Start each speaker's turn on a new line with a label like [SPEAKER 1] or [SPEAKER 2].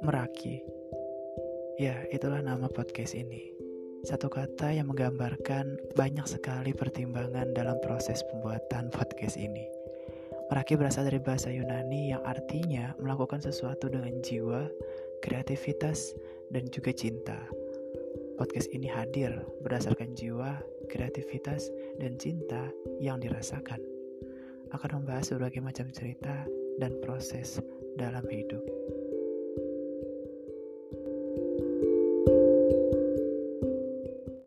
[SPEAKER 1] Meraki. Ya, itulah nama podcast ini. Satu kata yang menggambarkan banyak sekali pertimbangan dalam proses pembuatan podcast ini. Meraki berasal dari bahasa Yunani yang artinya melakukan sesuatu dengan jiwa, kreativitas, dan juga cinta. Podcast ini hadir berdasarkan jiwa, kreativitas, dan cinta yang dirasakan. Akan membahas berbagai macam cerita dan proses dalam hidup.